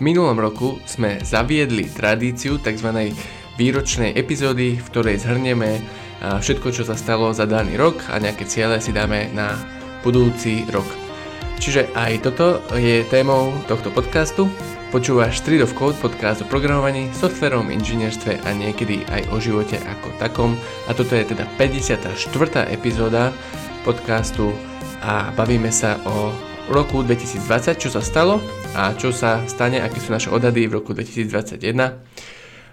minulom roku sme zaviedli tradíciu tzv. výročnej epizódy, v ktorej zhrnieme všetko, čo sa stalo za daný rok a nejaké ciele si dáme na budúci rok. Čiže aj toto je témou tohto podcastu. Počúvaš Street of Code, podcast o programovaní, softverom, inžinierstve a niekedy aj o živote ako takom. A toto je teda 54. epizóda podcastu a bavíme sa o roku 2020, čo sa stalo a čo sa stane, aké sú naše odhady v roku 2021.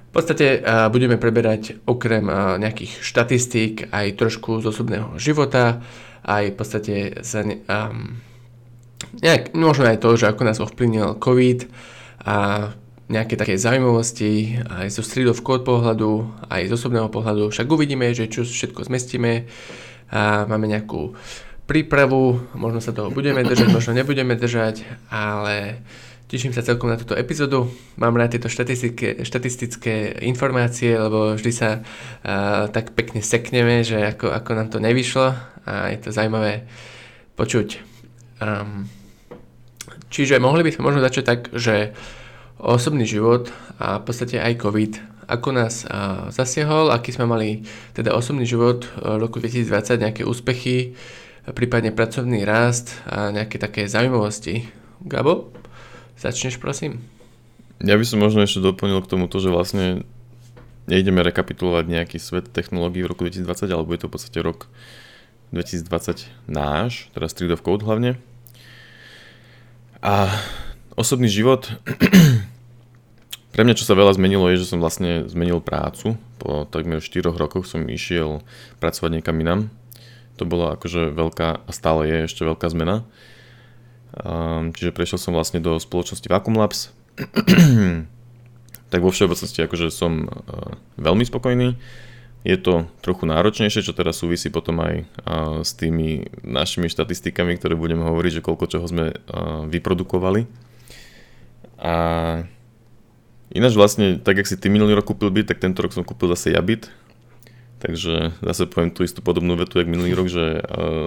V podstate budeme preberať okrem nejakých štatistík aj trošku z osobného života, aj v podstate sa, um, nejak, možno aj to, že ako nás ovplyvnil COVID a nejaké také zaujímavosti aj zo Code pohľadu, aj z osobného pohľadu. Však uvidíme, že čo všetko zmestíme a máme nejakú prípravu, možno sa toho budeme držať, možno nebudeme držať, ale teším sa celkom na túto epizódu. Mám rád tieto štatistické, štatistické informácie, lebo vždy sa uh, tak pekne sekneme, že ako, ako nám to nevyšlo a je to zaujímavé počuť. Um, Čiže mohli by sme možno začať tak, že osobný život a v podstate aj COVID, ako nás a, zasiahol, aký sme mali teda osobný život v roku 2020, nejaké úspechy, prípadne pracovný rast a nejaké také zaujímavosti. Gabo, začneš prosím. Ja by som možno ešte doplnil k tomu to, že vlastne nejdeme rekapitulovať nejaký svet technológií v roku 2020, alebo je to v podstate rok 2020 náš, teda Street of Code hlavne. A osobný život, pre mňa čo sa veľa zmenilo je, že som vlastne zmenil prácu. Po takmer 4 rokoch som išiel pracovať niekam inám. To bola akože veľká, a stále je ešte veľká zmena. Čiže prešiel som vlastne do spoločnosti Vacuum Labs. tak vo všeobecnosti akože som veľmi spokojný. Je to trochu náročnejšie, čo teraz súvisí potom aj s tými našimi štatistikami, ktoré budeme hovoriť, že koľko čoho sme vyprodukovali. A ináč vlastne, tak jak si ty minulý rok kúpil byt, tak tento rok som kúpil zase ja byt. Takže zase poviem tú istú podobnú vetu, jak minulý rok, že uh,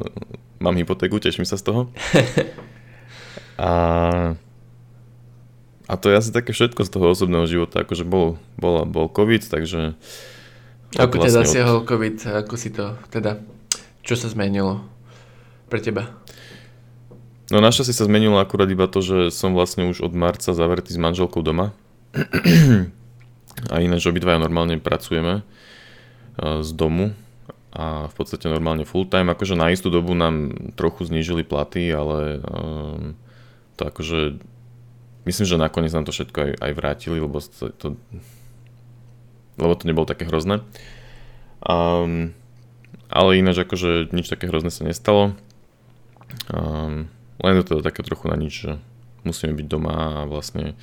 mám hypotéku, teším sa z toho. A, a to je asi také všetko z toho osobného života, akože bol, bol, bol COVID, takže ako vlastne ťa zasiahol od... COVID? Ako si to, teda, čo sa zmenilo pre teba? No našťastie sa zmenilo akurát iba to, že som vlastne už od marca zavretý s manželkou doma. A ináč obidvaja normálne pracujeme z domu a v podstate normálne full time. Akože na istú dobu nám trochu znížili platy, ale um, to akože myslím, že nakoniec nám to všetko aj, aj vrátili, lebo to, to lebo to nebolo také hrozné. Um, ale ináč akože nič také hrozné sa nestalo. Um, len to také trochu na nič, že musíme byť doma a vlastne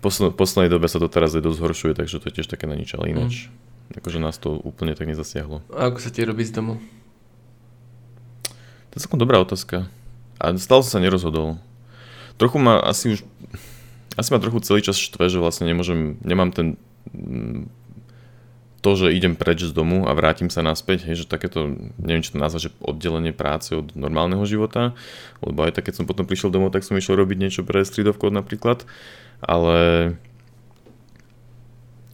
v posled, poslednej dobe sa to teraz aj dosť zhoršuje, takže to je tiež také na nič, ale ináč. Mm. Akože nás to úplne tak nezasiahlo. A ako sa ti robí z domu? To je celkom dobrá otázka. A stále som sa nerozhodol. Trochu ma asi už... Asi ma trochu celý čas štve, že vlastne nemôžem, nemám ten to, že idem preč z domu a vrátim sa naspäť, hej, že takéto, neviem, či to nazvať, že oddelenie práce od normálneho života, lebo aj tak, keď som potom prišiel domov, tak som išiel robiť niečo pre Code napríklad, ale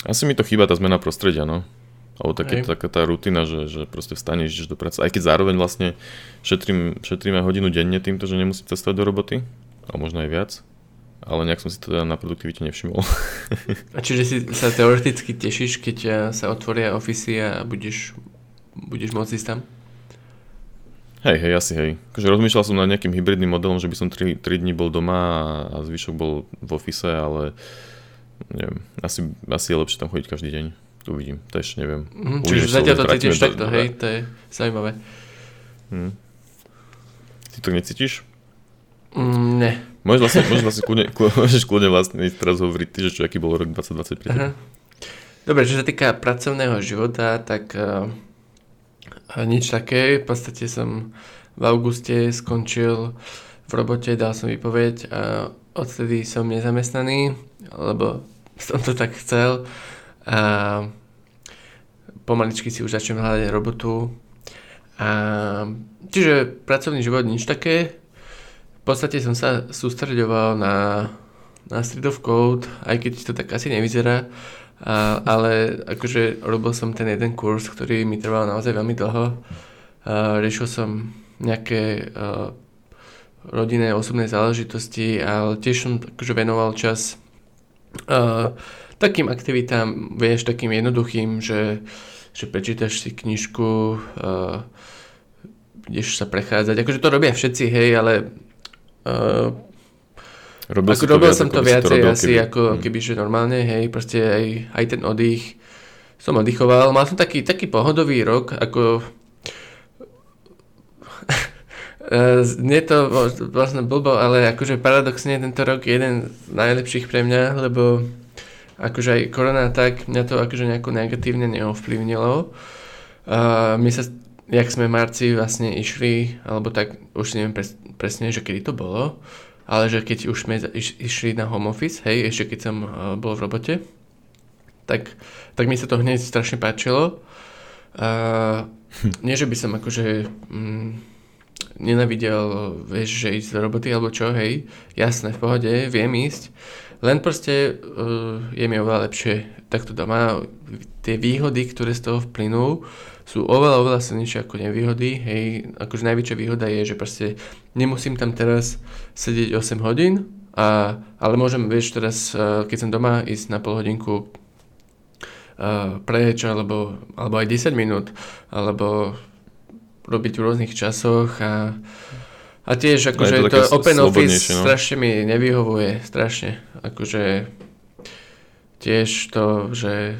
asi mi to chýba tá zmena prostredia, no. Alebo také, taká tá rutina, že, že proste vstaneš, ideš do práce, aj keď zároveň vlastne šetrím, šetrím aj hodinu denne týmto, že nemusím cestovať do roboty, a možno aj viac ale nejak som si to teda na produktivite nevšimol. A čiže si sa teoreticky tešíš, keď eh, sa otvoria ofisy a budeš, budeš môcť ísť tam? Hej, hej, asi hej. Akože rozmýšľal som nad nejakým hybridným modelom, že by som 3, 3 dní bol doma a, a zvyšok bol v ofise, ale neviem, asi, asi je lepšie tam chodiť každý deň. Tu vidím, to ešte neviem. Mm, čiže zatiaľ to cítiš takto, hej, to je zaujímavé. Hmm. Ty to necítiš? Mm, ne. Môžeš vlastne, môžeš vlastne kľudne, môžeš kľudne vlastne teraz hovoriť ty, že čo, aký bol rok 2020 pre teba. Dobre, čo sa týka pracovného života, tak uh, nič také. V podstate som v auguste skončil v robote, dal som vypoveď a odtedy som nezamestnaný, lebo som to tak chcel. A pomaličky si už začnem hľadať robotu. A, čiže pracovný život nič také, podstate som sa sústredoval na na Street of Code, aj keď to tak asi nevyzerá, a, ale akože robil som ten jeden kurz, ktorý mi trval naozaj veľmi dlho. A, riešil som nejaké a, rodinné, osobné záležitosti, ale tiež som akože venoval čas a, takým aktivitám, vieš, takým jednoduchým, že, že prečítaš si knižku, a, ideš sa prechádzať. Akože to robia všetci, hej, ale uh, robil, ako robil viac, som to viacej to asi keby. ako hmm. keby, že normálne, hej, proste aj, aj ten oddych som oddychoval. Mal som taký, taký pohodový rok, ako Nie to vlastne blbo, ale akože paradoxne tento rok je jeden z najlepších pre mňa, lebo akože aj korona tak mňa to akože nejako negatívne neovplyvnilo. Uh, my sa jak sme v marci vlastne išli, alebo tak už neviem pres, presne, že kedy to bolo, ale že keď už sme iš, išli na home office, hej, ešte keď som uh, bol v robote, tak, tak mi sa to hneď strašne páčilo. Uh, nie, že by som akože mm, nenavidel, vieš, že ísť do roboty alebo čo, hej, jasné, v pohode, viem ísť, len proste uh, je mi oveľa lepšie takto doma. Tie výhody, ktoré z toho vplynú, sú oveľa, oveľa silnejšie ako nevýhody. Hej, akože najväčšia výhoda je, že proste nemusím tam teraz sedieť 8 hodín, a, ale môžem, vieš, teraz, keď som doma, ísť na pol hodinku uh, preč, alebo, alebo aj 10 minút, alebo robiť v rôznych časoch a, a tiež akože to, to open office no? strašne mi nevyhovuje, strašne. Akože tiež to, že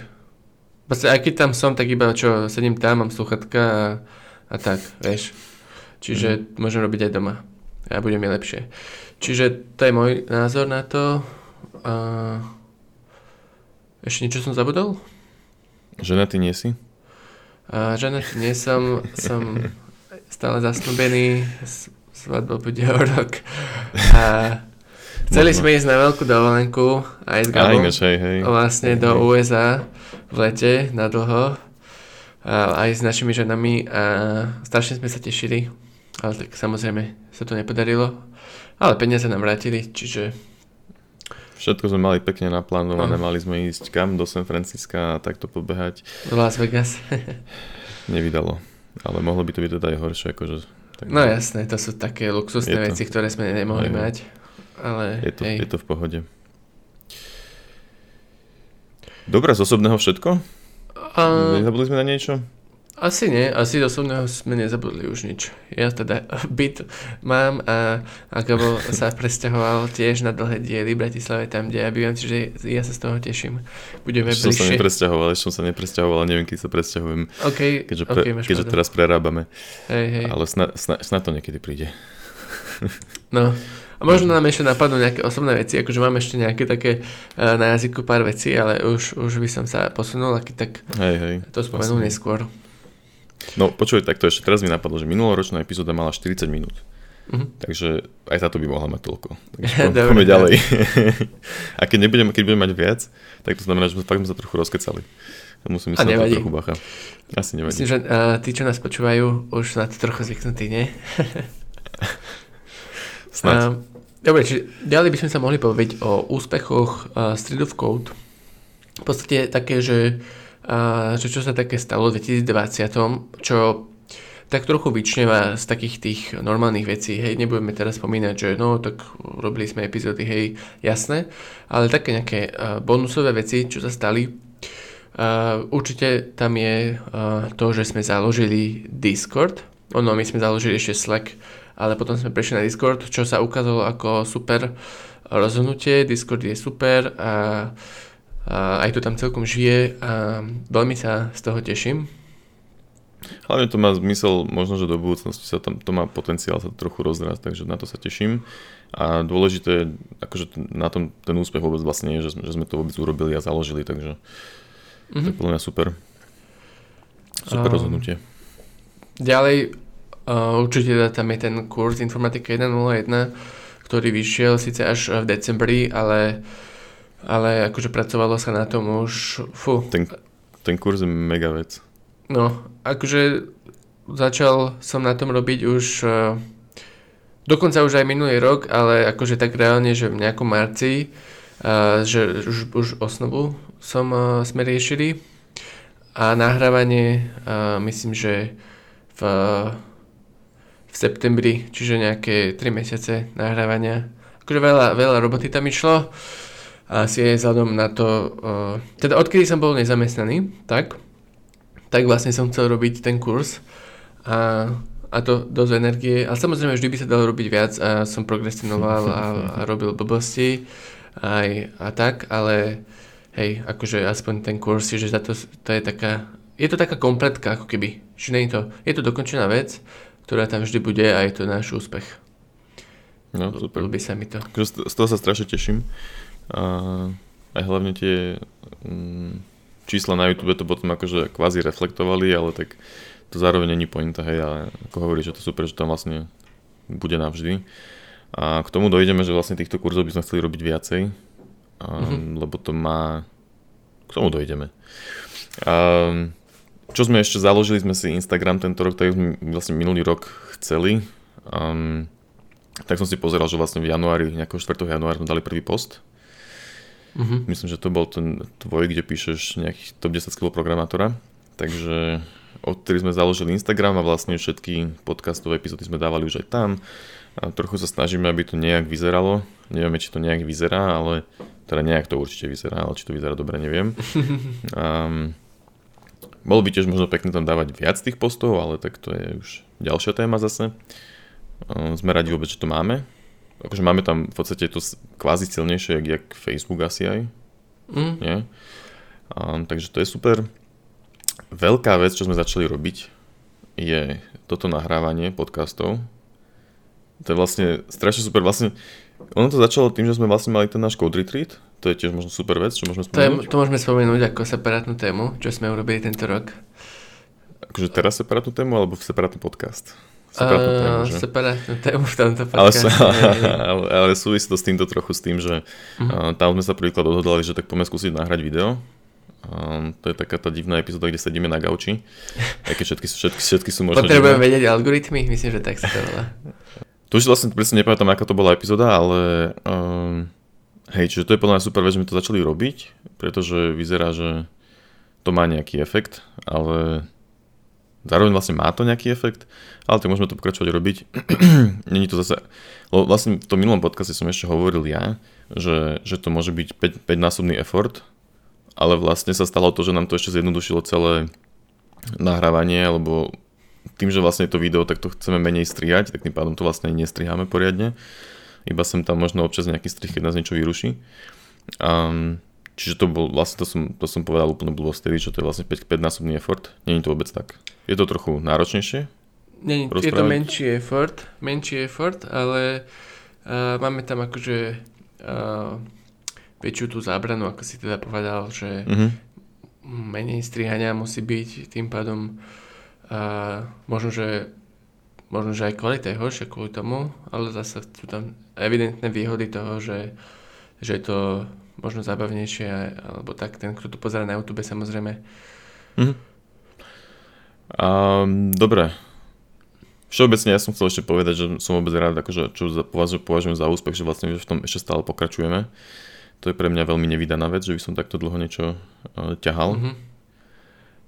Proste aj keď tam som, tak iba čo, sedím tam, mám sluchatka a, a tak, vieš. Čiže mm. môžem robiť aj doma. A bude mi lepšie. Čiže to je môj názor na to. A... Ešte niečo som zabudol? Ženatý nie si? A, ženatý nie som. som stále zasnúbený. Svadba bude o rok. A chceli Možno. sme ísť na veľkú dovolenku aj s Gabom. hej, hej. Vlastne hej, do hej. USA v lete na dlho aj s našimi ženami a strašne sme sa tešili, ale tak samozrejme sa to nepodarilo, ale peniaze nám vrátili, čiže... Všetko sme mali pekne naplánované, no. mali sme ísť kam do San Francisca a takto pobehať. Do Las Vegas. Nevydalo, ale mohlo by to byť teda aj horšie, akože... Tak... No jasné, to sú také luxusné veci, ktoré sme nemohli aj, mať, ale... Je to, je to v pohode. Dobre, z osobného všetko? A... Nezabudli sme na niečo? Asi nie, asi z osobného sme nezabudli už nič. Ja teda byt mám a, a Gabo sa presťahoval tiež na dlhé diely v Bratislave, tam, kde ja bývam, čiže ja sa z toho teším. Budeme ešte bližšie. som sa nepresťahoval, ešte som sa nepresťahoval, neviem, keď sa presťahujem. Okay, keďže, pre, okay, keďže teraz prerábame. Hej, hej. Ale snad, snad, snad to niekedy príde. No, a možno nám ešte napadnú nejaké osobné veci, akože mám ešte nejaké také uh, na jazyku pár vecí, ale už, už by som sa posunul, aký tak hej, hej, to spomenul vlastne. neskôr. No počuj, tak to ešte teraz mi napadlo, že minuloročná epizóda mala 40 minút. Uh-huh. Takže aj táto by mohla mať toľko. Takže poďme ďalej. a keď, nebudeme, keď budeme mať viac, tak to znamená, že fakt sme sa trochu rozkecali. Musím sa na to trochu bacha. Asi nevadí. Myslím, že uh, tí, čo nás počúvajú, už na to trochu zvyknutí, nie? Snad. Uh, dobre, čiže ďalej by sme sa mohli povedať o úspechoch uh, Street of Code. V podstate také, že, že čo sa také stalo v 2020, čo tak trochu vyčneva z takých tých normálnych vecí, hej, nebudeme teraz spomínať, že no, tak robili sme epizódy, hej, jasné, ale také nejaké uh, bonusové veci, čo sa stali, uh, určite tam je uh, to, že sme založili Discord, ono, my sme založili ešte Slack, ale potom sme prešli na Discord, čo sa ukázalo ako super rozhodnutie. Discord je super a, a aj to tam celkom žije a veľmi sa z toho teším. Hlavne to má zmysel, možno, že do budúcnosti sa tam, to má potenciál sa trochu rozrásť, takže na to sa teším. A dôležité akože na tom ten úspech vôbec vlastne je, že že sme to vôbec urobili a založili, takže mm-hmm. to je mhm. podľa mňa super. Super um, rozhodnutie. Ďalej, Uh, určite tam je ten kurz Informatika 1.01, ktorý vyšiel síce až v decembri, ale, ale akože pracovalo sa na tom už, fu. Ten, ten kurz je mega vec. No, akože začal som na tom robiť už uh, dokonca už aj minulý rok, ale akože tak reálne, že v nejakom marci, uh, že už, už osnovu som, uh, sme riešili a nahrávanie myslím, že v, v septembri, čiže nejaké 3 mesiace nahrávania. Akože veľa, veľa roboty tam išlo si aj vzhľadom na to, uh, teda odkedy som bol nezamestnaný, tak, tak vlastne som chcel robiť ten kurz a a to dosť energie. Ale samozrejme vždy by sa dalo robiť viac a som progrestinoval a, a robil blbosti aj a tak, ale hej, akože aspoň ten kurz, že za to, to je taká, je to taká kompletka ako keby. Čiže nie je to, je to dokončená vec, ktorá tam vždy bude a je to náš úspech. No, super. Ľubí sa mi to. Akože z toho sa strašne teším. A aj hlavne tie mm, čísla na YouTube to potom akože kvázi reflektovali, ale tak to zároveň není pointa, hej, ale ako hovorí, že to super, že tam vlastne bude navždy. A k tomu dojdeme, že vlastne týchto kurzov by sme chceli robiť viacej, mm-hmm. lebo to má... K tomu dojdeme. A, čo sme ešte založili, sme si Instagram tento rok, tak sme vlastne minulý rok chceli. Um, tak som si pozeral, že vlastne v januári, nejakého 4. januára sme dali prvý post. Mm-hmm. Myslím, že to bol ten tvoj, kde píšeš nejakých top 10 skill programátora. Takže odtedy sme založili Instagram a vlastne všetky podcastové epizódy sme dávali už aj tam. A trochu sa snažíme, aby to nejak vyzeralo. Nevieme, či to nejak vyzerá, ale teda nejak to určite vyzerá, ale či to vyzerá dobre, neviem. Um, bolo by tiež možno pekne tam dávať viac tých postov, ale tak to je už ďalšia téma zase. Sme radi vôbec, že to máme. Akože máme tam v podstate to kvázi silnejšie, jak, jak Facebook asi aj. Mm. Nie? Um, takže to je super veľká vec, čo sme začali robiť, je toto nahrávanie podcastov. To je vlastne strašne super. Vlastne, ono to začalo tým, že sme vlastne mali ten náš code retreat. To je tiež možno super vec, čo môžeme spomenúť. To, je, to môžeme spomenúť ako separátnu tému, čo sme urobili tento rok. Akože teraz separátnu tému, alebo v separátny podcast? Separátnu uh, tému, že? Separátnu tému v tomto podcaste. Ale, ale, ale súvisí to s týmto trochu s tým, že uh-huh. uh, tam sme sa prvýkrát odhodlali, že tak poďme skúsiť nahrať video Um, to je taká tá divná epizóda, kde sedíme na gauči. Keď všetky, všetky, všetky sú možno Potrebujeme vedieť algoritmy? Myslím, že tak sa to volá. Tu už vlastne presne nepamätám, aká to bola epizóda, ale um, hej, čiže to je podľa mňa super vec, že sme to začali robiť, pretože vyzerá, že to má nejaký efekt, ale zároveň vlastne má to nejaký efekt, ale tak môžeme to pokračovať robiť. Není to zase, lebo vlastne v tom minulom podcaste som ešte hovoril ja, že, že to môže byť 5, 5-násobný effort, ale vlastne sa stalo to, že nám to ešte zjednodušilo celé nahrávanie, lebo tým, že vlastne to video takto chceme menej strihať, tak tým pádom to vlastne nestriháme poriadne. Iba sem tam možno občas nejaký strih, keď nás niečo vyruší. Um, čiže to bol, vlastne to som, to som povedal úplne blbosť vtedy, že to je vlastne 5, 5 násobný effort. Není to vôbec tak. Je to trochu náročnejšie? Nie, je to menší effort, menší effort, ale uh, máme tam akože uh, väčšiu tú zábranu, ako si teda povedal, že mm-hmm. menej strihania musí byť, tým pádom a možno, že možno, že aj kvalita je horšia kvôli tomu, ale zase sú tam evidentné výhody toho, že, že je to možno zábavnejšie, alebo tak ten, kto to pozera na YouTube samozrejme. Mm-hmm. Um, dobre. Všeobecne ja som chcel ešte povedať, že som vôbec rád, akože, čo považujem, za úspech, že vlastne že v tom ešte stále pokračujeme. To je pre mňa veľmi nevydaná vec, že by som takto dlho niečo uh, ťahal. Mm-hmm.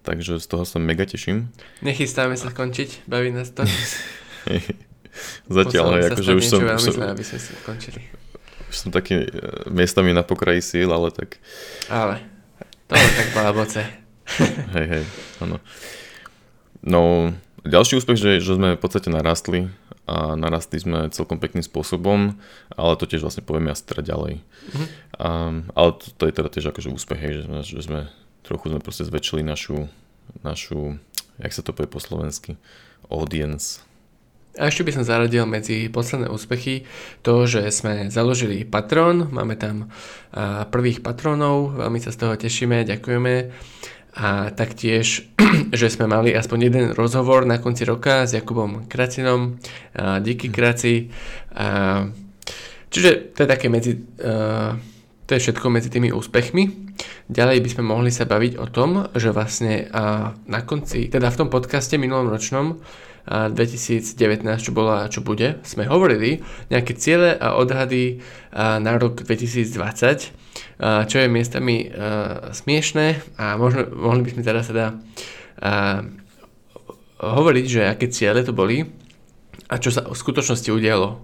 Takže z toho sa mega teším. Nechystáme sa končiť, baví nás to. Zatiaľ, hej, akože už som... Veľmi zle, aby sme si končili. Už som taký uh, miestami na pokraji síl, ale tak... Ale, to je tak báboce. hej, hej, áno. No, ďalší úspech, že, že sme v podstate narastli a narastli sme celkom pekným spôsobom, ale to tiež vlastne povieme asi teda ďalej. Mm-hmm. Um, ale to, to je teda tiež akože úspech, hej, že, sme, že sme trochu sme proste zväčšili našu, našu, jak sa to povie po slovensky, audience. A ešte by som zaradil medzi posledné úspechy to, že sme založili Patron, máme tam prvých patronov, veľmi sa z toho tešíme, ďakujeme a taktiež, že sme mali aspoň jeden rozhovor na konci roka s Jakubom Kracinom. A díky Kraci. A, čiže to je také medzi... A, to je všetko medzi tými úspechmi. Ďalej by sme mohli sa baviť o tom, že vlastne a na konci, teda v tom podcaste minulom ročnom 2019, čo bola čo bude, sme hovorili nejaké ciele a odhady na rok 2020, čo je miestami smiešné a možno, mohli by sme teraz teda hovoriť, že aké ciele to boli a čo sa v skutočnosti udialo.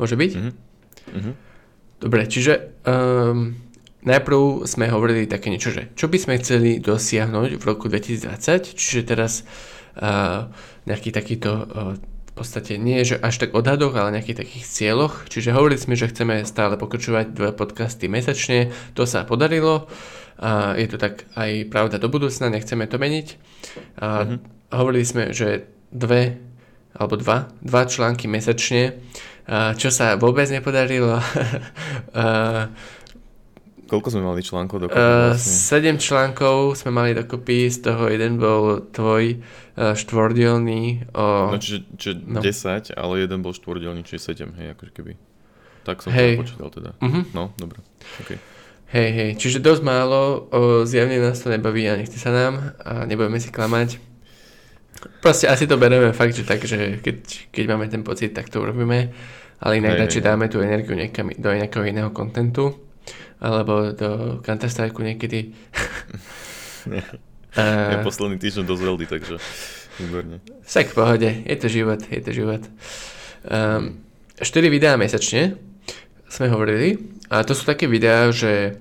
Môže byť? Mm-hmm. Dobre, čiže um, najprv sme hovorili také niečo, že čo by sme chceli dosiahnuť v roku 2020, čiže teraz uh, nejaký takýto uh, v podstate nie že až tak odhadoch, ale nejakých takých cieľoch. Čiže hovorili sme, že chceme stále pokračovať dve podcasty mesačne, to sa podarilo. A je to tak aj pravda do budúcna, nechceme to meniť. A mm-hmm. Hovorili sme, že dve alebo dva, dva články mesačne, čo sa vôbec nepodarilo. Koľko sme mali článkov dokopy? Uh, vlastne? 7 článkov sme mali dokopy, z toho jeden bol tvoj uh, štvordielný. O... No čiže, čiže no. 10, ale jeden bol štvordielný, čiže 7, hej, akože keby. Tak som hey. to počítal teda. Uh-huh. No, dobre. Okay. Hej, hej, čiže dosť málo, o, zjavne nás to nebaví a nechce sa nám a nebudeme si klamať. Proste asi to bereme fakt, že tak, že keď, keď máme ten pocit, tak to urobíme, ale inak radšej dáme tú energiu niekam do nejakého iného kontentu alebo do Counter Strike niekedy. ja posledný týždeň do Zeldy, takže výborne. Tak v pohode, je to život, je to život. Um, 4 videá mesačne sme hovorili a to sú také videá, že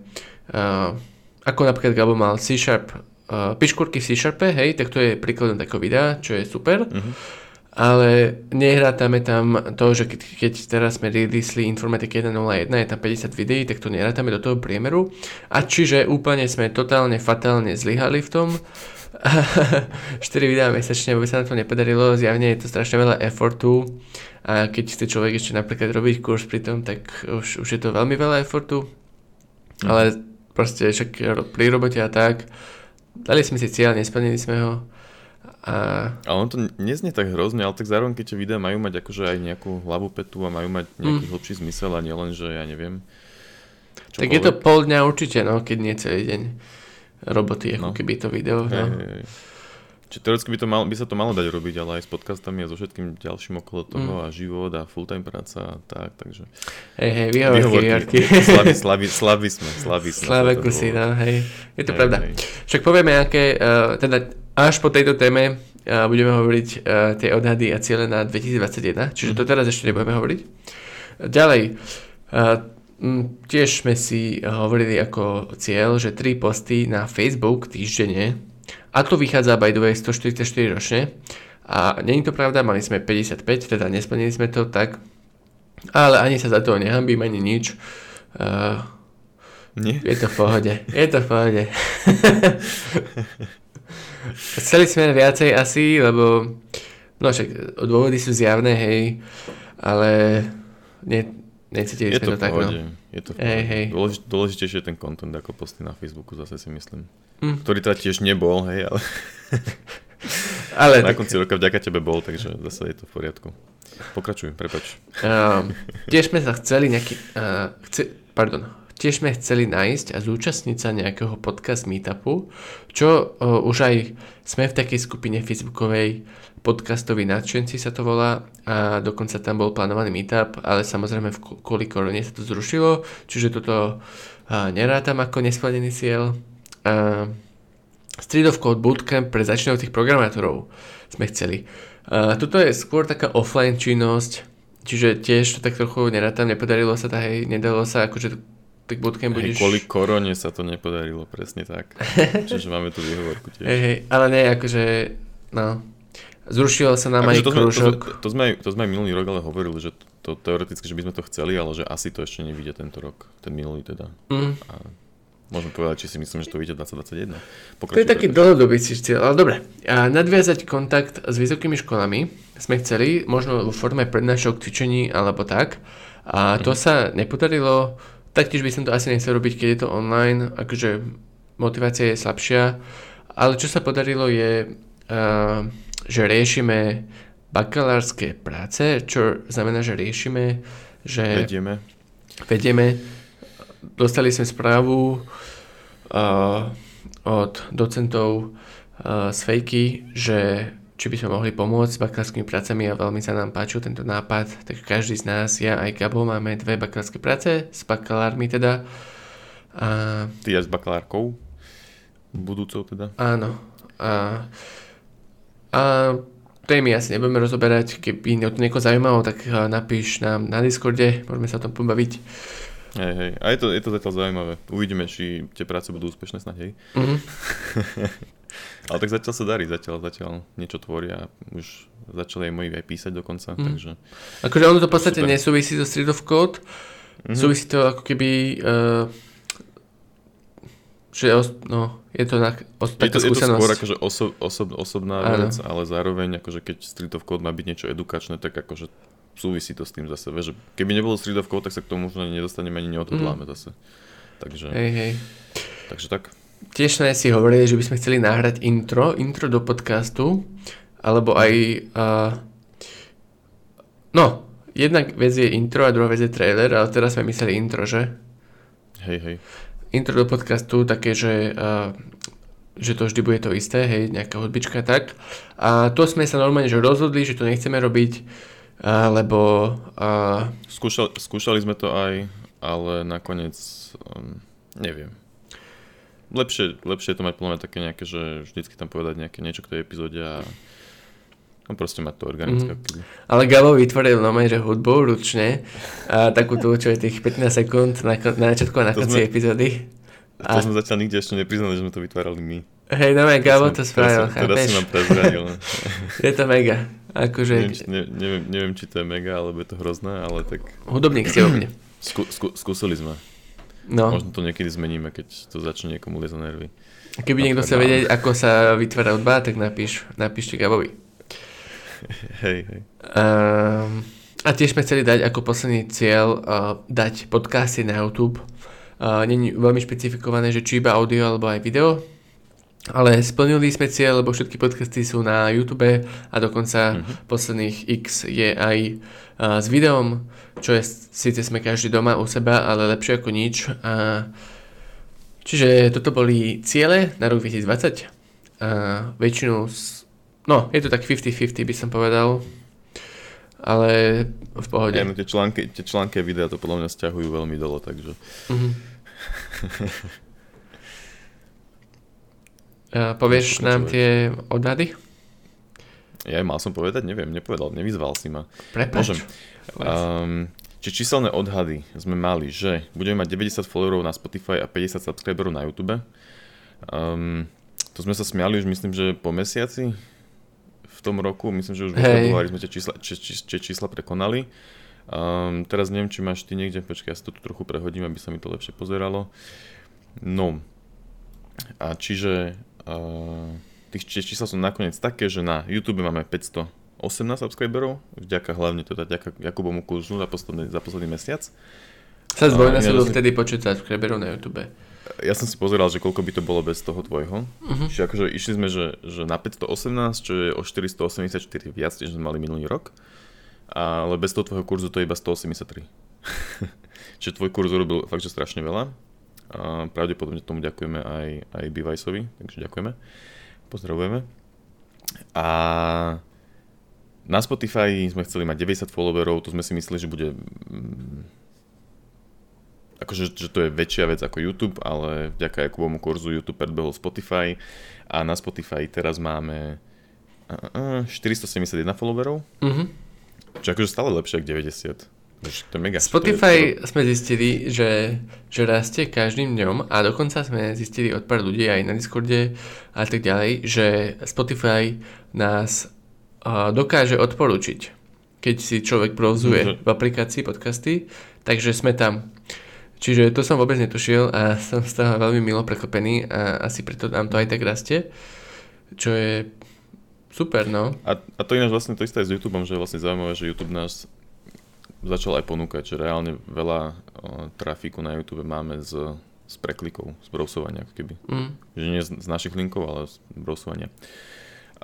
uh, ako napríklad Gabo mal C-Sharp, uh, piškúrky v C-Sharpe, hej, tak to je príkladom takého videa, čo je super. Uh-huh ale nehrátame tam to, že keď, keď teraz sme releasli Informatik 1.01, je tam 50 videí, tak to nehrátame do toho priemeru. A čiže úplne sme totálne fatálne zlyhali v tom. 4 videá mesačne, vôbec sa na to nepodarilo, zjavne je to strašne veľa effortu a keď chce človek ešte napríklad robiť kurz pri tom, tak už, už je to veľmi veľa effortu, mm. ale proste však pri robote a tak, dali sme si cieľ, nesplnili sme ho, a... Ale on to neznie tak hrozne, ale tak zároveň keď tie videá majú mať akože aj nejakú hlavu petu a majú mať nejaký mm. hlbší zmysel a nielen, že ja neviem. Čokoľvek. Tak je to pol dňa určite, no, keď nie celý deň roboty, ako no. keby to video. Hej, no. hej, Čiže teoreticky by, to mal, by sa to malo dať robiť, ale aj s podcastami a so všetkým ďalším okolo toho mm. a život a full-time práca a tak, takže... Hej, hej, výhovorky, výhovorky. Slaví, slaví, slaví sme, slaví sme. Slavé kusy, no, hej. Je to hej, pravda. Hej. Však povieme, aké, uh, teda až po tejto téme uh, budeme hovoriť uh, tie odhady a ciele na 2021, čiže to teraz ešte nebudeme hovoriť. Ďalej, uh, tiež sme si hovorili ako cieľ, že 3 posty na Facebook týždenne, a to vychádza by the way 144 ročne, a není to pravda, mali sme 55, teda nesplnili sme to tak, ale ani sa za to nehambím, ani nič. Uh, Nie? Je to v pohode, je to v pohode. Chceli sme viacej asi, lebo no však dôvody sú zjavné, hej, ale ne, necítili sme to, to tak, no. Je to hej, hej. Dôlež, dôležitejšie je ten content ako posty na Facebooku, zase si myslím. Mm. Ktorý teda tiež nebol, hej, ale... ale na tak... konci roka vďaka tebe bol, takže zase je to v poriadku. Pokračuj, prepač. Uh, tiež sme sa chceli nejaký... Uh, chce, pardon, Tiež sme chceli nájsť a zúčastniť sa nejakého podcast meetupu, čo uh, už aj sme v takej skupine facebookovej podcastoví nadšenci sa to volá a dokonca tam bol plánovaný meetup, ale samozrejme v, kvôli korone sa to zrušilo, čiže toto uh, nerátam ako nesplnený cieľ. Uh, Street of Code Bootcamp pre začínajúcich programátorov sme chceli. Uh, toto je skôr taká offline činnosť, čiže tiež to tak trochu nerátam, nepodarilo sa, hej, nedalo sa akože tak bootcamp budeš... Hey, kvôli korone sa to nepodarilo, presne tak. Čiže máme tu výhovorku tiež. Hey, hey, ale nie, akože, no, zrušilo sa nám aj to. Sme, to, to, sme, to sme aj minulý rok ale hovorili, že to, to teoreticky, že by sme to chceli, ale že asi to ešte nevíde tento rok, ten minulý teda. Mm. A môžeme povedať, či si myslím, že to vyjde 2021. Pokračuj, to je taký dlhodobý cieľ, ale dobre. A nadviazať kontakt s vysokými školami sme chceli, možno vo forme prednášok, cvičení alebo tak. A to mm. sa nepodarilo Taktiež by som to asi nechcel robiť, keď je to online, akože motivácia je slabšia, ale čo sa podarilo je, uh, že riešime bakalárske práce, čo znamená, že riešime, že... Vedieme. Vedieme. Dostali sme správu uh, od docentov uh, z fejky, že či by sme mohli pomôcť s bakalárskými prácami a veľmi sa nám páčil tento nápad, tak každý z nás, ja aj Gabo, máme dve bakalárske práce s bakalármi teda. A... Ty aj s bakalárkou? Budúcou teda? Áno. A, a témy asi nebudeme rozoberať, keby to niekoho zaujímalo, tak napíš nám na Discorde, môžeme sa o tom pobaviť. Hej, hej. A je to, je to zatiaľ zaujímavé. Uvidíme, či tie práce budú úspešné snad, hej. Mm-hmm. Ale tak zatiaľ sa darí, zatiaľ, zatiaľ niečo tvoria. Už začali aj moji aj písať dokonca, mm. takže... Akože ono to v podstate super. nesúvisí so Street of Code, mm-hmm. súvisí to ako keby... Uh, že os, no, je to, na, os, je to, je to skôr akože oso, oso, osobná Áno. vec, ale zároveň akože keď Street of Code má byť niečo edukačné, tak akože súvisí to s tým zase. Vieš, keby nebolo Street of Code, tak sa k tomu možno nedostaneme ani neodhodláme mm. zase. Takže, hej, hej. takže tak. Tiež sme si hovorili, že by sme chceli nahrať intro, intro do podcastu, alebo aj... Uh, no, jedna vec je intro a druhá vec je trailer, ale teraz sme mysleli intro, že? Hej, hej. Intro do podcastu také, že... Uh, že to vždy bude to isté, hej, nejaká hudbička tak. A to sme sa normálne že rozhodli, že to nechceme robiť, uh, lebo... Uh, Skúšali, skúšali sme to aj, ale nakoniec um, neviem lepšie, lepšie je to mať plné také nejaké, že vždycky tam povedať nejaké niečo k tej epizóde a No proste mať to organické. Mm. Ale Gabo vytvoril normálne, že hudbu ručne, a takú tú, čo je tých 15 sekúnd na, na začiatku a na konci epizódy. A... To sme zatiaľ nikde ešte nepriznali, že sme to vytvárali my. Hej, no Gabo to spravil, chápeš? Teraz si nám prezradil. je to mega. Akože... Neviem, ne, neviem, neviem, či to je mega, alebo je to hrozné, ale tak... Hudobník ste o mne. Skú, skú, skúsili sme. No. Možno to niekedy zmeníme, keď to začne niekomu liezť na nervy. Keby niekto chce vedieť, ako sa vytvára hudba, tak napíš, napíšte Gabovi. Hej, hej. Um, a tiež sme chceli dať ako posledný cieľ uh, dať podcasty na YouTube. Uh, Není veľmi špecifikované, že či iba audio alebo aj video, ale splnili sme cieľ, lebo všetky podcasty sú na YouTube a dokonca mm-hmm. posledných X je aj uh, s videom čo je, síce sme každý doma u seba, ale lepšie ako nič. A, čiže toto boli ciele na rok 2020. A väčšinu, z, no je to tak 50-50 by som povedal, ale v pohode. Ja, no, tie, články, tie články a videa to podľa mňa stiahujú veľmi dolo, takže... Mm-hmm. a povieš nám tie odhady? Ja mal som povedať, neviem, nepovedal, nevyzval si ma. Prepač. Môžem. Um, či číselné odhady sme mali, že budeme mať 90 followerov na Spotify a 50 subscriberov na YouTube. Um, to sme sa smiali už myslím, že po mesiaci v tom roku, myslím, že už vo februári sme tie čísla, či, či, či, čísla prekonali. Um, teraz neviem, či máš ty niekde, počkaj, ja si to tu trochu prehodím, aby sa mi to lepšie pozeralo. No, a čiže tých čísla sú nakoniec také, že na YouTube máme 518 subscriberov, vďaka hlavne teda vďaka Jakubomu kurzu za posledný, za posledný mesiac. Sa zdvojnásobil vtedy počet subscriberov na YouTube. Ja som si pozeral, že koľko by to bolo bez toho tvojho. Uh-huh. Čiže akože išli sme, že, že na 518, čo je o 484 viac, než sme mali minulý rok. Ale bez toho tvojho kurzu to je iba 183. Čiže tvoj kurz urobil fakt, že strašne veľa. A pravdepodobne tomu ďakujeme aj, aj Bivajsovi, takže ďakujeme. Pozdravujeme. A na Spotify sme chceli mať 90 followerov, to sme si mysleli, že bude mm, akože, že to je väčšia vec ako YouTube, ale vďaka Jakubomu kurzu YouTube predbehol Spotify a na Spotify teraz máme 471 followerov, mm-hmm. čo akože stále lepšie ako 90. To mega. Spotify to sme zistili, že, že rastie každým dňom a dokonca sme zistili od pár ľudí aj na Discorde a tak ďalej, že Spotify nás uh, dokáže odporučiť, keď si človek provzuje mm-hmm. v aplikácii podcasty, takže sme tam. Čiže to som vôbec netušil a som z toho veľmi milo prekvapený a asi preto nám to aj tak rastie, čo je super, no. A, a to ináč vlastne to isté aj s YouTubeom, že je vlastne zaujímavé, že YouTube nás začal aj ponúkať, že reálne veľa uh, trafiku na YouTube máme z, z preklikov, z browsovania, ako keby. Mm. Že nie z, z našich linkov, ale z browsovania.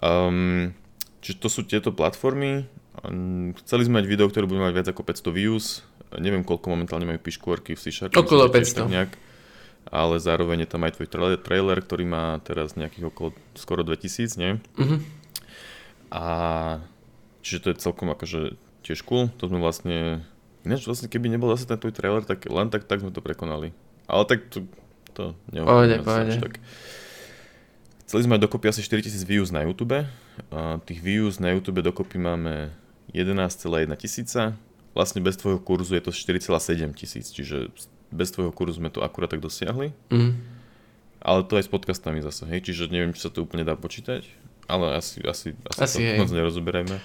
Um, čiže to sú tieto platformy. Um, chceli sme mať video, ktoré bude mať viac ako 500 views. Neviem, koľko momentálne majú piškôrky v C-Sharp. Okolo 500. Nejak, ale zároveň je tam aj tvoj trailer, trailer, ktorý má teraz nejakých okolo skoro 2000, nie? Mm-hmm. A čiže to je celkom akože tiež cool. To sme vlastne... Ináč vlastne keby nebol zase ten tvoj trailer, tak len tak, tak sme to prekonali. Ale tak to, to pohode. Tak. Chceli sme dokopy asi 4000 views na YouTube. A tých views na YouTube dokopy máme 11,1 tisíca. Vlastne bez tvojho kurzu je to 4,7 tisíc, čiže bez tvojho kurzu sme to akurát tak dosiahli. Mm. Ale to aj s podcastami zase, hej, čiže neviem, či sa to úplne dá počítať, ale asi, asi, asi, asi to moc nerozoberajme.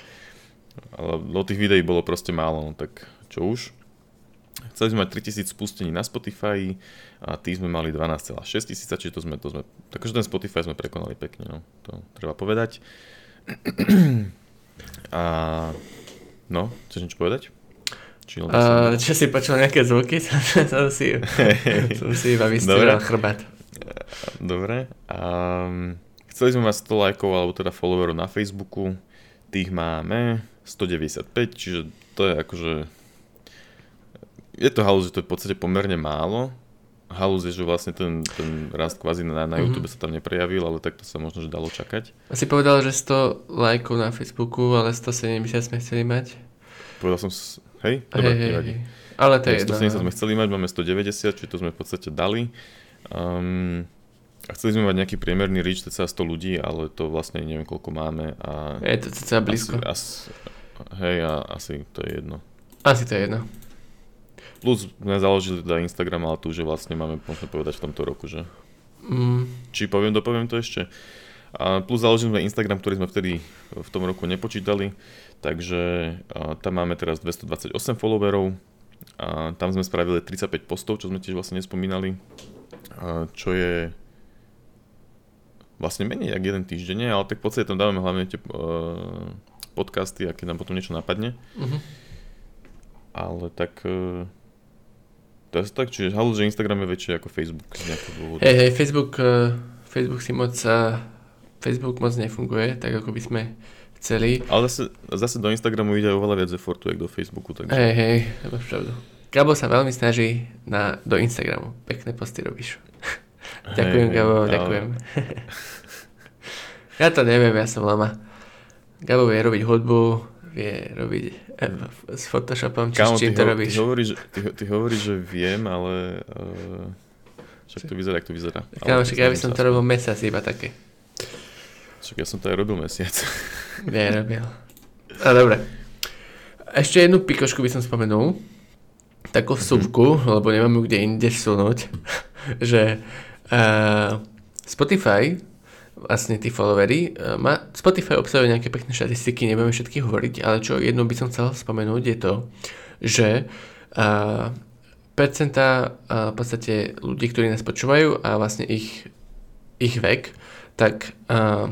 Ale do tých videí bolo proste málo, no tak čo už. Chceli sme mať 3000 spustení na Spotify a tí sme mali 12,6 tisíca, čiže to sme, to sme, takže ten Spotify sme prekonali pekne, no, to treba povedať. A no, chceš niečo povedať? Či, uh, čo si počul nejaké zvuky, som si, som si iba vystýral chrbát. Dobre. Um, chceli sme mať 100 lajkov alebo teda followerov na Facebooku. Tých máme 195, čiže to je akože... Je to halus, že to je v podstate pomerne málo. Halus je, že vlastne ten, ten rast kvázi na, na YouTube mm-hmm. sa tam neprejavil, ale tak to sa možno že dalo čakať. Asi povedal, že 100 lajkov na Facebooku, ale 170 sme chceli mať. Povedal som, hej? Dobre, hej, hej, hej. Ale to je jedno. 170 sme chceli mať, máme 190, čiže to sme v podstate dali. Um, a chceli sme mať nejaký priemerný reach, cca 100 ľudí, ale to vlastne neviem koľko máme. A je to cca blízko. Asi, asi, hej, a asi to je jedno. Asi to je jedno. Plus sme založili teda Instagram, ale tu už vlastne máme, môžeme povedať v tomto roku, že? Mm. Či poviem, dopoviem to ešte. A plus založili sme Instagram, ktorý sme vtedy v tom roku nepočítali, takže tam máme teraz 228 followerov, a tam sme spravili 35 postov, čo sme tiež vlastne nespomínali čo je vlastne menej jak jeden týždeň, ale tak v podstate tam dávame hlavne tie uh, podcasty, aké nám potom niečo napadne. Uh-huh. Ale tak uh, to je tak, čiže halus, že Instagram je väčší ako Facebook z nejakého dôvodu. Hej, hej, Facebook, uh, Facebook si moc uh, Facebook moc nefunguje, tak ako by sme chceli. Ale zase, zase do Instagramu ide oveľa viac effortu, ako do Facebooku. Takže... Hej, hej, máš pravdu. Gabo sa veľmi snaží na, do Instagramu. Pekné posty robíš. ďakujem, hey, Gabo, ďakujem. ja to neviem, ja som lama. Gabo vie robiť hudbu, vie robiť s Photoshopom, či Kámo, s čím to ho, robíš. Ty hovoríš, ty, ty hovoríš, že viem, ale uh, však to vyzerá, ako to vyzerá. Kámo, však ja by som to robil mesiac iba také. Však ja som to aj robil mesiac. Nie, robil. A dobre. Ešte jednu pikošku by som spomenul takú vsúvku, mm-hmm. lebo nemám ju kde inde vsunúť, že uh, Spotify, vlastne tí followery, uh, ma, Spotify obsahuje nejaké pekné štatistiky, nebudeme všetky hovoriť, ale čo jednu by som chcel spomenúť je to, že uh, percenta uh, v podstate ľudí, ktorí nás počúvajú a vlastne ich, ich vek, tak uh,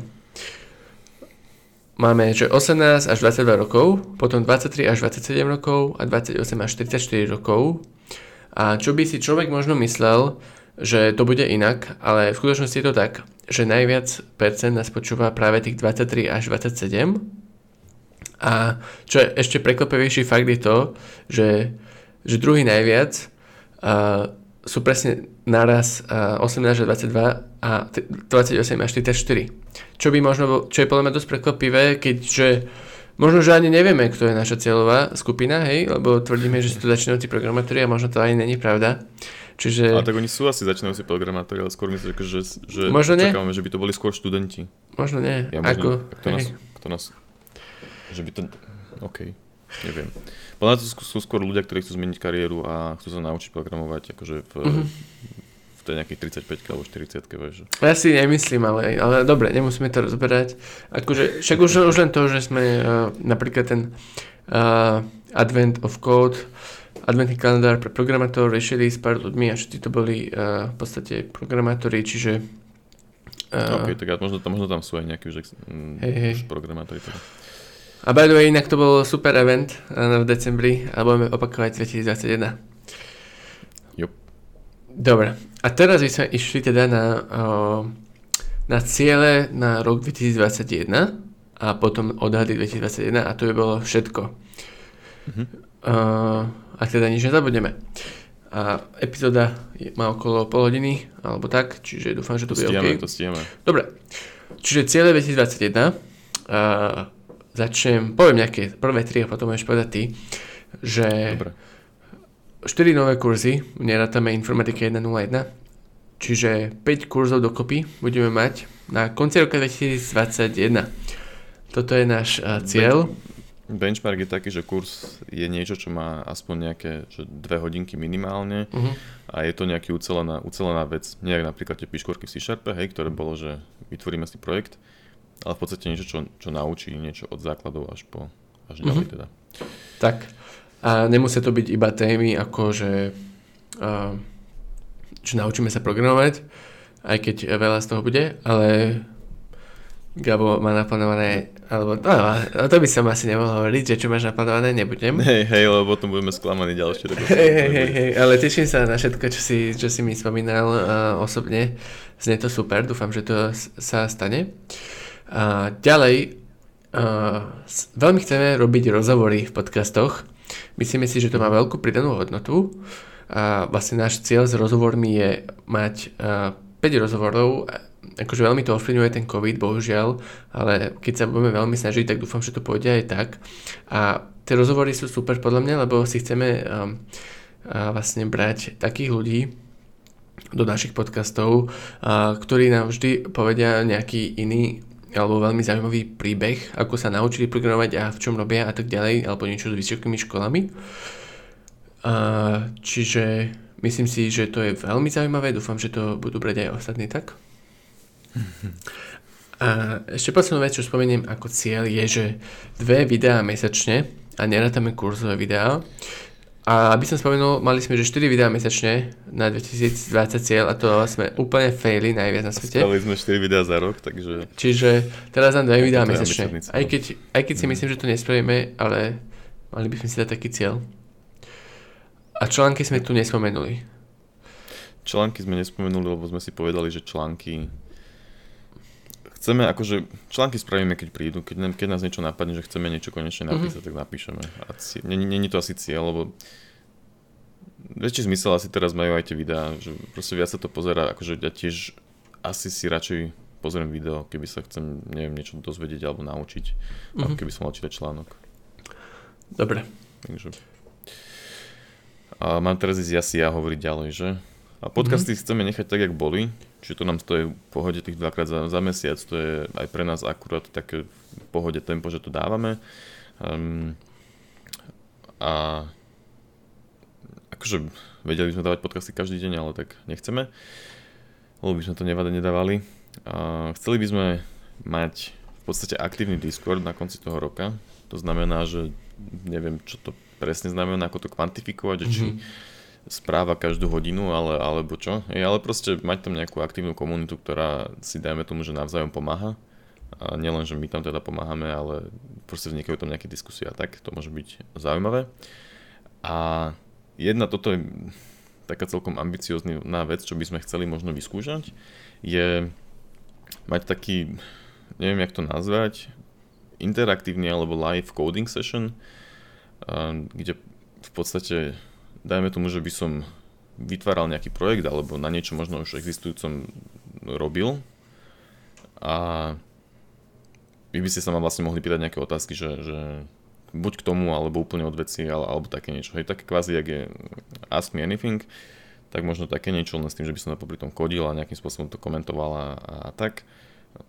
máme že 18 až 22 rokov, potom 23 až 27 rokov a 28 až 44 rokov. A čo by si človek možno myslel, že to bude inak, ale v skutočnosti je to tak, že najviac percent nás počúva práve tých 23 až 27. A čo je ešte prekvapivejší fakt je to, že, že druhý najviac uh, sú presne naraz uh, 18 až 22 a 28 až 44. Čo by možno, čo je podľa mňa dosť prekvapivé, keďže možno, že ani nevieme, kto je naša cieľová skupina, hej, lebo tvrdíme, že sú to začínajúci programátori a možno to ani není pravda. Čiže... Ale tak oni sú asi začínajúci programátori, ale skôr myslím, že, že možno očakávame, že by to boli skôr študenti. Možno nie. Ja, možno, Ako? Kto nás, kto nás, že by to... OK, neviem. Podľa to sú skôr ľudia, ktorí chcú zmeniť kariéru a chcú sa naučiť programovať akože v, mm-hmm v tej nejakých 35 alebo 40 vieš. Ja si nemyslím, ale, ale dobre, nemusíme to rozberať. Akože, však už, už len to, že sme uh, napríklad ten uh, Advent of Code, adventný kalendár pre programátorov riešili s pár ľuďmi a všetci to boli uh, v podstate programátori, čiže uh, OK, tak možno, možno tam sú aj nejakí už, mm, hey, hey. už programátori. Teda. A by the way, inak to bol super event uh, v decembri a budeme opakovať 2021. Dobre, a teraz by sme išli teda na, na ciele na rok 2021 a potom odhady 2021 a to by bolo všetko. Mm-hmm. Uh, a teda nič nezabudneme. A epizóda má okolo pol hodiny, alebo tak, čiže dúfam, že to, to bude OK. To stieme. Dobre, čiže ciele 2021. Uh, začnem, poviem nejaké prvé tri a potom môžeš povedať ty, že Dobre. 4 nové kurzy, nerátame informatika 101, čiže 5 kurzov dokopy budeme mať na konci roka 2021. Toto je náš uh, cieľ. Benchmark je taký, že kurz je niečo, čo má aspoň nejaké že dve hodinky minimálne Uh-huh. a je to nejaký ucelená, ucelená vec. Nie napríklad tie piškorky v C-Sharpe, hej, ktoré bolo, že vytvoríme si projekt, ale v podstate niečo, čo, čo naučí niečo od základov až po až ďalej teda. Tak. A nemusia to byť iba témy ako, že uh, čo naučíme sa programovať, aj keď veľa z toho bude, ale Gabo má naplánované, alebo no, to by som asi nemohol hovoriť, že čo máš naplánované, nebudem. Hej, hej, lebo potom budeme sklamaní ďalšie roky. Hej, hej, hej, hej, ale teším sa na všetko, čo si, čo si mi spomínal uh, osobne. Znie to super, dúfam, že to sa stane. A ďalej, uh, veľmi chceme robiť rozhovory v podcastoch. Myslíme si, že to má veľkú pridanú hodnotu. A vlastne náš cieľ s rozhovormi je mať uh, 5 rozhovorov. Akože veľmi to ovplyvňuje ten COVID, bohužiaľ, ale keď sa budeme veľmi snažiť, tak dúfam, že to pôjde aj tak. A tie rozhovory sú super podľa mňa, lebo si chceme um, a vlastne brať takých ľudí do našich podcastov, a, ktorí nám vždy povedia nejaký iný alebo veľmi zaujímavý príbeh, ako sa naučili programovať a v čom robia a tak ďalej, alebo niečo s vysokými školami. A, čiže myslím si, že to je veľmi zaujímavé, dúfam, že to budú brať aj ostatní tak. A ešte poslednú vec, čo spomeniem ako cieľ, je, že dve videá mesačne a nerátame kurzové videá. A aby som spomenul, mali sme, že 4 videá mesačne na 2020 cieľ a to sme úplne faili najviac na svete. Spravili sme 4 videá za rok, takže Čiže teraz nám dve Ja, videá to je mesačne. Aj keď, aj keď si Mhm. myslím, že to nespravíme, ale mali by sme si dať taký cieľ. A články sme tu nespomenuli. články sme nespomenuli, lebo sme si povedali, že články chceme, akože články spravíme, keď prídu, keď, nám- keď nás niečo napadne, že chceme niečo konečne napísať, tak napíšeme. A není, to asi cieľ, lebo väčší zmysel asi teraz majú aj tie videá, že proste viac sa to pozera, akože ja tiež asi si radšej pozriem video, keby sa chcem, neviem, niečo dozvedieť alebo naučiť, ako Mhm. keby som mal čítať článok. Dobre. Takže... A mám teraz ísť asi ja hovoriť ďalej, že? A podcasty mm-hmm. chceme nechať tak, jak boli, čiže to nám stojí v pohode tých dvakrát za, za mesiac, to je aj pre nás akurát také v pohode tempo, že to dávame. Um, a akože vedeli by sme dávať podcasty každý deň, ale tak nechceme, lebo by sme to nevada nedávali. A chceli by sme mať v podstate aktívny Discord na konci toho roka, to znamená, že neviem, čo to presne znamená, ako to kvantifikovať, že či Mhm. Správa každú hodinu, ale, alebo čo. Ej, ale proste mať tam nejakú aktívnu komunitu, ktorá si dajme tomu, že navzájom pomáha. A nielen, že my tam teda pomáhame, ale proste vznikajú tam nejaké diskusie a tak, to môže byť zaujímavé. A jedna, toto je taká celkom ambiciozná vec, čo by sme chceli možno vyskúšať, je mať taký, neviem jak to nazvať, interaktívny alebo live coding session, kde v podstate dajme tomu, že by som vytváral nejaký projekt alebo na niečo možno už existujúcom robil a vy by ste sa ma vlastne mohli pýtať nejaké otázky, že, že buď k tomu, alebo úplne od veci, ale, alebo také niečo. Hej, také kvázi, jak je Ask Me Anything, tak možno také niečo, len s tým, že by som to tom kodil a nejakým spôsobom to komentoval a, a tak.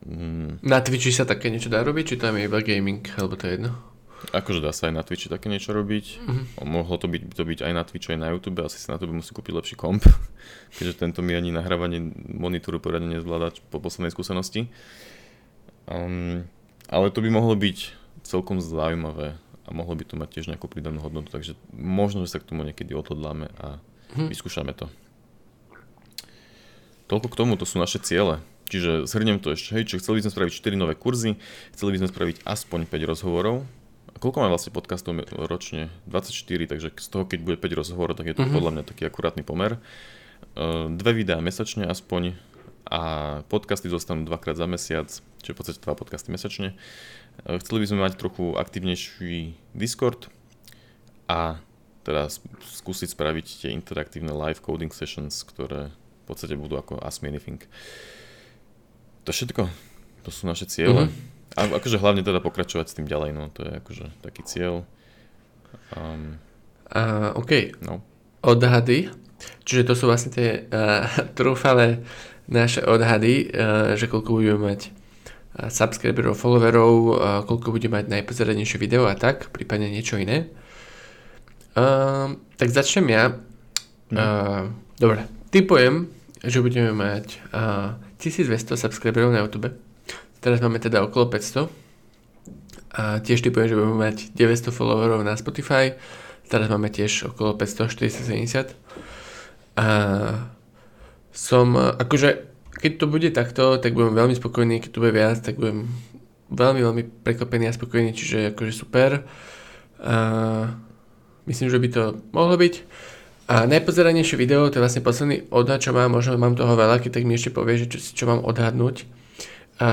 Mm, Na Twitchi sa také niečo dá robiť, či tam je iba gaming, alebo to je jedno? Akože dá sa aj na Twitchi také niečo robiť. Mhm. Mohlo to byť, to byť aj na Twitchi, aj na YouTube, asi si na to musí kúpiť lepší komp, keďže tento mi ani nahrávanie monitoru poriadne nezvláda po poslednej skúsenosti. Um, ale to by mohlo byť celkom zaujímavé a mohlo by to mať tiež nejakú pridanú hodnotu, takže možno, že sa k tomu niekedy odhodláme a Mhm. vyskúšame to. Toľko k tomu, to sú naše ciele. Čiže zhrniem to ešte, hej, čiže chceli by sme spraviť 4 nové kurzy, chceli by sme spraviť aspoň 5 rozhovorov. Koľko má vlastne podcastov ročne? 24, takže z toho, keď bude 5 rozhovorov, tak je to Mhm. podľa mňa taký akurátny pomer. Uh, Dve videá mesačne aspoň a podcasty zostanú dvakrát za mesiac, čiže v podstate dva podcasty mesačne. Uh, Chceli by sme mať trochu aktívnejší Discord a teda skúsiť spraviť tie interaktívne live coding sessions, ktoré v podstate budú ako Ask Me Anything. To všetko. To sú naše ciele. Mhm. A akože hlavne teda pokračovať s tým ďalej, no to je akože taký cieľ. Um, uh, OK. no. Odhady. Čiže to sú vlastne tie uh, trúfale naše odhady, uh, že koľko budeme mať uh, subscriberov, followerov, uh, koľko budeme mať najpozeranejšie video a tak, prípadne niečo iné. Uh, tak začnem ja. Uh, dobre, typujem, že budeme mať uh, 1200 subscriberov na YouTube. Teraz máme teda okolo 500. A tiež typujem, že budeme mať 900 followerov na Spotify. Teraz máme tiež okolo 500, 470. A som, akože, keď to bude takto, tak budem veľmi spokojný, keď to bude viac, tak budem veľmi, veľmi prekvapený a spokojný, čiže akože super. A Myslím, že by to mohlo byť. A najpozeranejšie video, to je vlastne posledný odhad, čo mám, možno mám toho veľa, keď tak mi ešte povie, že čo, čo mám odhadnúť. A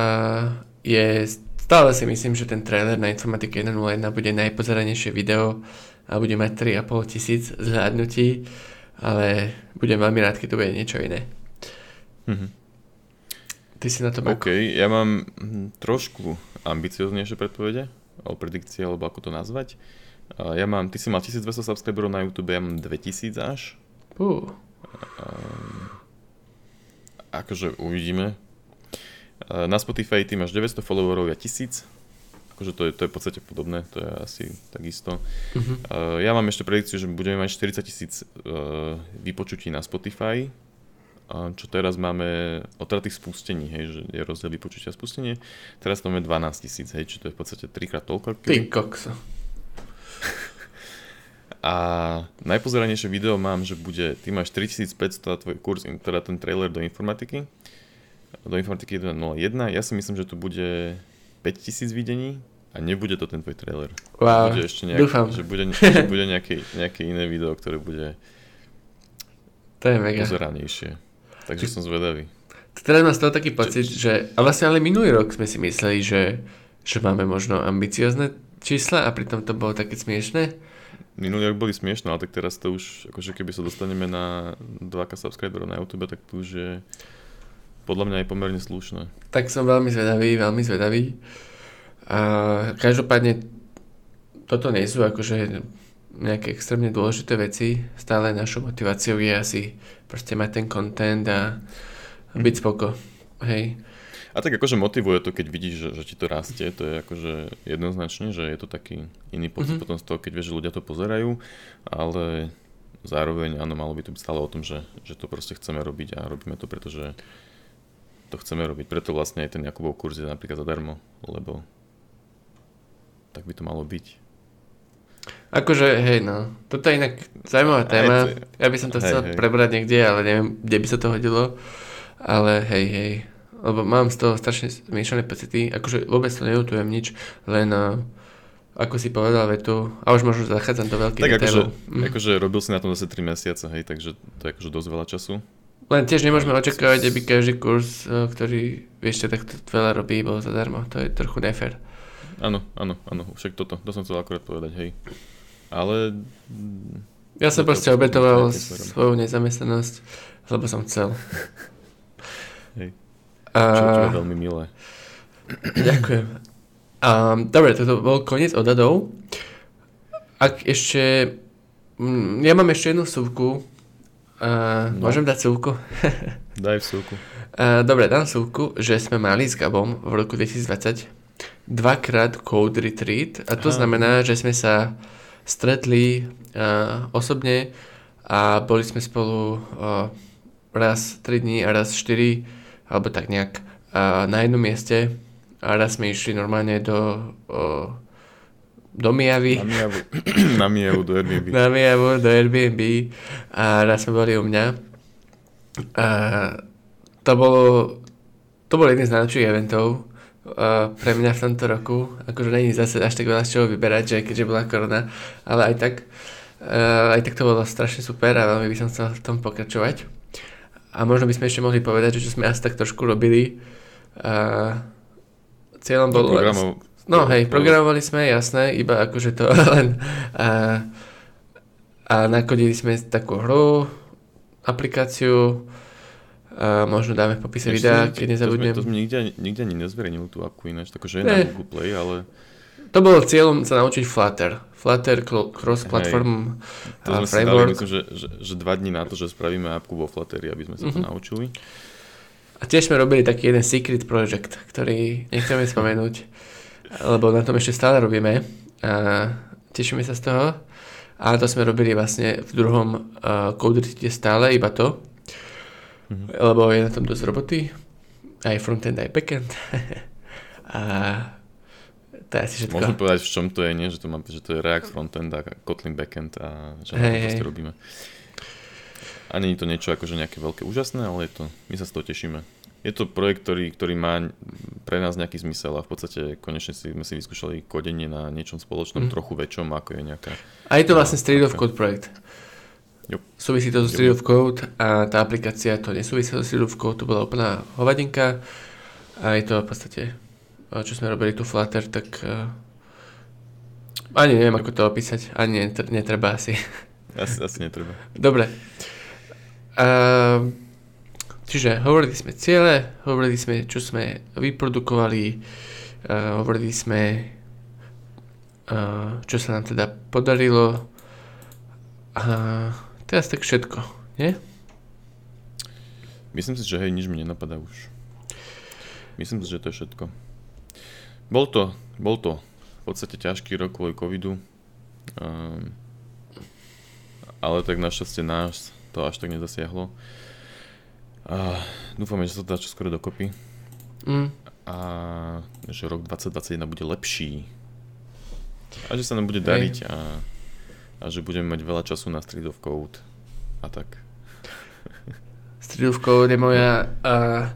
je, stále si myslím, že ten trailer na Informatike 1.01 bude najpozeranejšie video a bude mať 3,5 tisíc zhľadnutí, ale budem veľmi rád, keď to bude niečo iné. Mm-hmm. Ty si na to OK, ako? ja mám hm, trošku ambicioznejšie predpovede, alebo predikcie, alebo ako to nazvať. Ja mám, ty si mal 1200 subscriberov na YouTube, ja mám 2000 až. Uh. Akože uvidíme. Na Spotify ty máš 900 followerov, ja 1000. Akože to je, to je v podstate podobné, to je asi takisto. Uh-huh. Ja mám ešte predikciu, že budeme mať 40 tisíc vypočutí na Spotify, čo teraz máme od teda tých spustení, hej, že je rozdiel vypočutia a spustenie. Teraz to máme 12 tisíc, hej, čo to je v podstate trikrát toľko. Ty kokso. A najpozeranejšie video mám, že bude, ty máš 3500 a tvoj kurz, teda ten trailer do informatiky, do informatiky 1.01, ja si myslím, že tu bude 5000 videní a nebude to ten tvoj trailer. Wow, bude ešte nejak, dúfam. Že bude, že bude nejaké, nejaké iné video, ktoré bude to je mega. pozeranejšie. Takže som zvedavý. Teraz mám z toho taký pocit, že... A vlastne ale minulý rok sme si mysleli, že, že máme možno ambiciozne čísla a pritom to bolo také smiešné. Minulý rok boli smiešné, ale tak teraz to už, akože keby sa dostaneme na 2k subscriberov na YouTube, tak to už je podľa mňa aj pomerne slušné. Tak som veľmi zvedavý, veľmi zvedavý. A každopádne toto nie sú akože nejaké extrémne dôležité veci. Stále našou motiváciou je asi proste mať ten content a byť spoko. Hej. A tak akože motivuje to, keď vidíš, že, že ti to rastie, to je akože jednoznačne, že je to taký iný pocit mm-hmm. potom z toho, keď vieš, že ľudia to pozerajú, ale zároveň áno, malo by to byť stále o tom, že, že to proste chceme robiť a robíme to, pretože to chceme robiť. Preto vlastne aj ten Jakubov kurz je napríklad zadarmo, lebo tak by to malo byť. Akože, hej, no. Toto je inak zaujímavá téma. Ja by som to hej, chcel hej. prebrať niekde, ale neviem, kde by sa to hodilo. Ale hej, hej lebo mám z toho strašne zmiešané pocity, akože vôbec to neutujem nič, len uh, ako si povedal vetu, a už možno zachádzam do veľkých Tak akože, mm. akože robil si na tom zase 3 mesiace, hej, takže to je akože dosť veľa času. Len tiež nemôžeme očakávať, aby každý kurz, e, ktorý vieš, takto veľa robí, bol zadarmo. To je trochu nefér. Áno, áno, áno, však toto, to som chcel akorát povedať, hej. Ale... Ja som proste obetoval svoju nezamestnanosť, lebo som chcel. hej. Čo, čo je veľmi milé. Ďakujem. Um, dobre, toto bol koniec odhadov. Ak ešte... Mm, ja mám ešte jednu súvku. Uh, no. Môžem dať súvku? Daj súvku. Uh, dobre, dám súvku, že sme mali s Gabom v roku 2020 dvakrát Code Retreat a to Aha. znamená, že sme sa stretli uh, osobne a boli sme spolu uh, raz 3 dní a raz 4 alebo tak nejak a na jednom mieste a raz sme išli normálne do o, do Mijavy. Na Mijavu, do Airbnb. na Mijavu do Airbnb a raz sme boli u mňa. A to bolo, to bol jeden z najlepších eventov uh, pre mňa v tomto roku. Akože není zase až tak veľa z čoho vyberať, že keďže bola korona, ale aj tak, uh, aj tak to bolo strašne super a veľmi by som chcel v tom pokračovať. A možno by sme ešte mohli povedať, že čo sme asi tak trošku robili. A cieľom bolo... Programov... No hej, programovali sme, jasné, iba akože to len... A, a nakodili sme takú hru, aplikáciu Uh, možno dáme v popise videa, keď nezabudnem. To sme, to sme nikde, nikde ani nezverejnili tú apku ináč, takže je Ne. na Google Play, ale To bolo cieľom sa naučiť Flutter. Flutter cross-platform to a sme si dali, framework. myslím, že, že, že dva dní na to, že spravíme apku vo Flutteri, aby sme sa to Mhm. naučili. A tiež sme robili taký jeden secret project, ktorý nechceme spomenúť, lebo na tom ešte stále robíme a tešíme sa z toho. A to sme robili vlastne v druhom uh, Codedite stále, iba to, Mhm. lebo je na tom dosť roboty, aj frontend, aj backend. a to je asi všetko. Môžeme povedať, v čom to je, nie? Že to, má, že to je React frontend a Kotlin backend a že Hej, to proste robíme. A je to niečo akože nejaké veľké úžasné, ale je to, my sa z toho tešíme. Je to projekt, ktorý, ktorý má pre nás nejaký zmysel a v podstate konečne si, sme si vyskúšali kodenie na niečom spoločnom, Mhm. trochu väčšom, ako je nejaká... A je to vlastne Street of. Code projekt. Jup. Súvisí to so. Street of Code a tá aplikácia to nesúvisí so Street of Code, to bola úplná hovadinka a je to v podstate, eh, čo sme robili tu Flutter, tak eh, ani neviem, ako to opísať, ani netr- netreba asi. Asi, asi netreba. Dobre. Ehm, čiže hovorili sme ciele, hovorili sme, čo sme vyprodukovali, eh, hovorili sme, eh, čo sa nám teda podarilo. A teraz tak všetko, nie? Myslím si, že hej, nič mi nenapadá už. Myslím si, že to je všetko. Bol to, bol to v podstate ťažký rok kvôli covidu. Um, ale tak našťastie nás to až tak nezasiahlo. A dúfame, že sa to dá čoskoro dokopy. Mm. A že rok 2021 bude lepší. A že sa nám bude dariť a, a že budeme mať veľa času na Street of Code. A tak. Street of Code je moja, uh,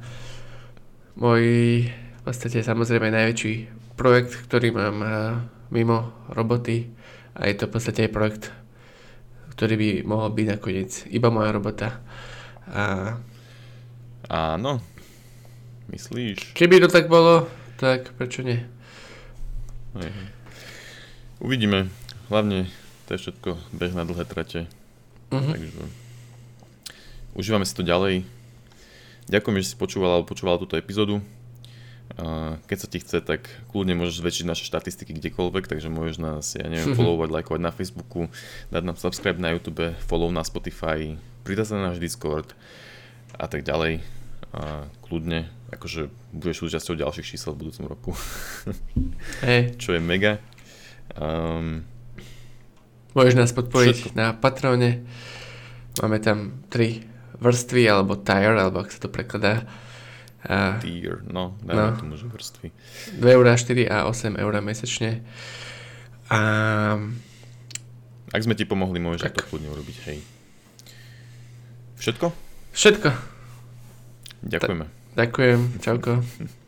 môj v podstate samozrejme najväčší projekt, ktorý mám uh, mimo roboty a je to v podstate aj projekt, ktorý by mohol byť nakoniec iba moja robota. A Áno. Myslíš? keby to tak bolo, tak prečo nie? Hej. Uvidíme. Hlavne to je všetko beh na dlhé trate. Mhm. Takže užívame si to ďalej. Ďakujem, že si počúval alebo počúval túto epizódu. Keď sa ti chce, tak kľudne môžeš zväčšiť naše štatistiky kdekoľvek, takže môžeš nás, ja neviem, followovať, lajkovať na Facebooku, dať nám subscribe na YouTube, follow na Spotify, pridať sa na náš Discord a tak ďalej. A kľudne, akože budeš súčasťou ďalších čísel v budúcom roku, Hej, čo je mega. Um, môžeš nás podporiť Všetko. na Patrone. Máme tam tri vrstvy, alebo tier, alebo ak sa to prekladá. A tier, no, dajme No. tomu, že vrstvy. 2 eurá, 4 a 8 eur mesačne. A Ak sme ti pomohli, môžeš Tak. to kľudne urobiť, hej. Všetko? Všetko. Ďakujeme. Ďakujem, čauko.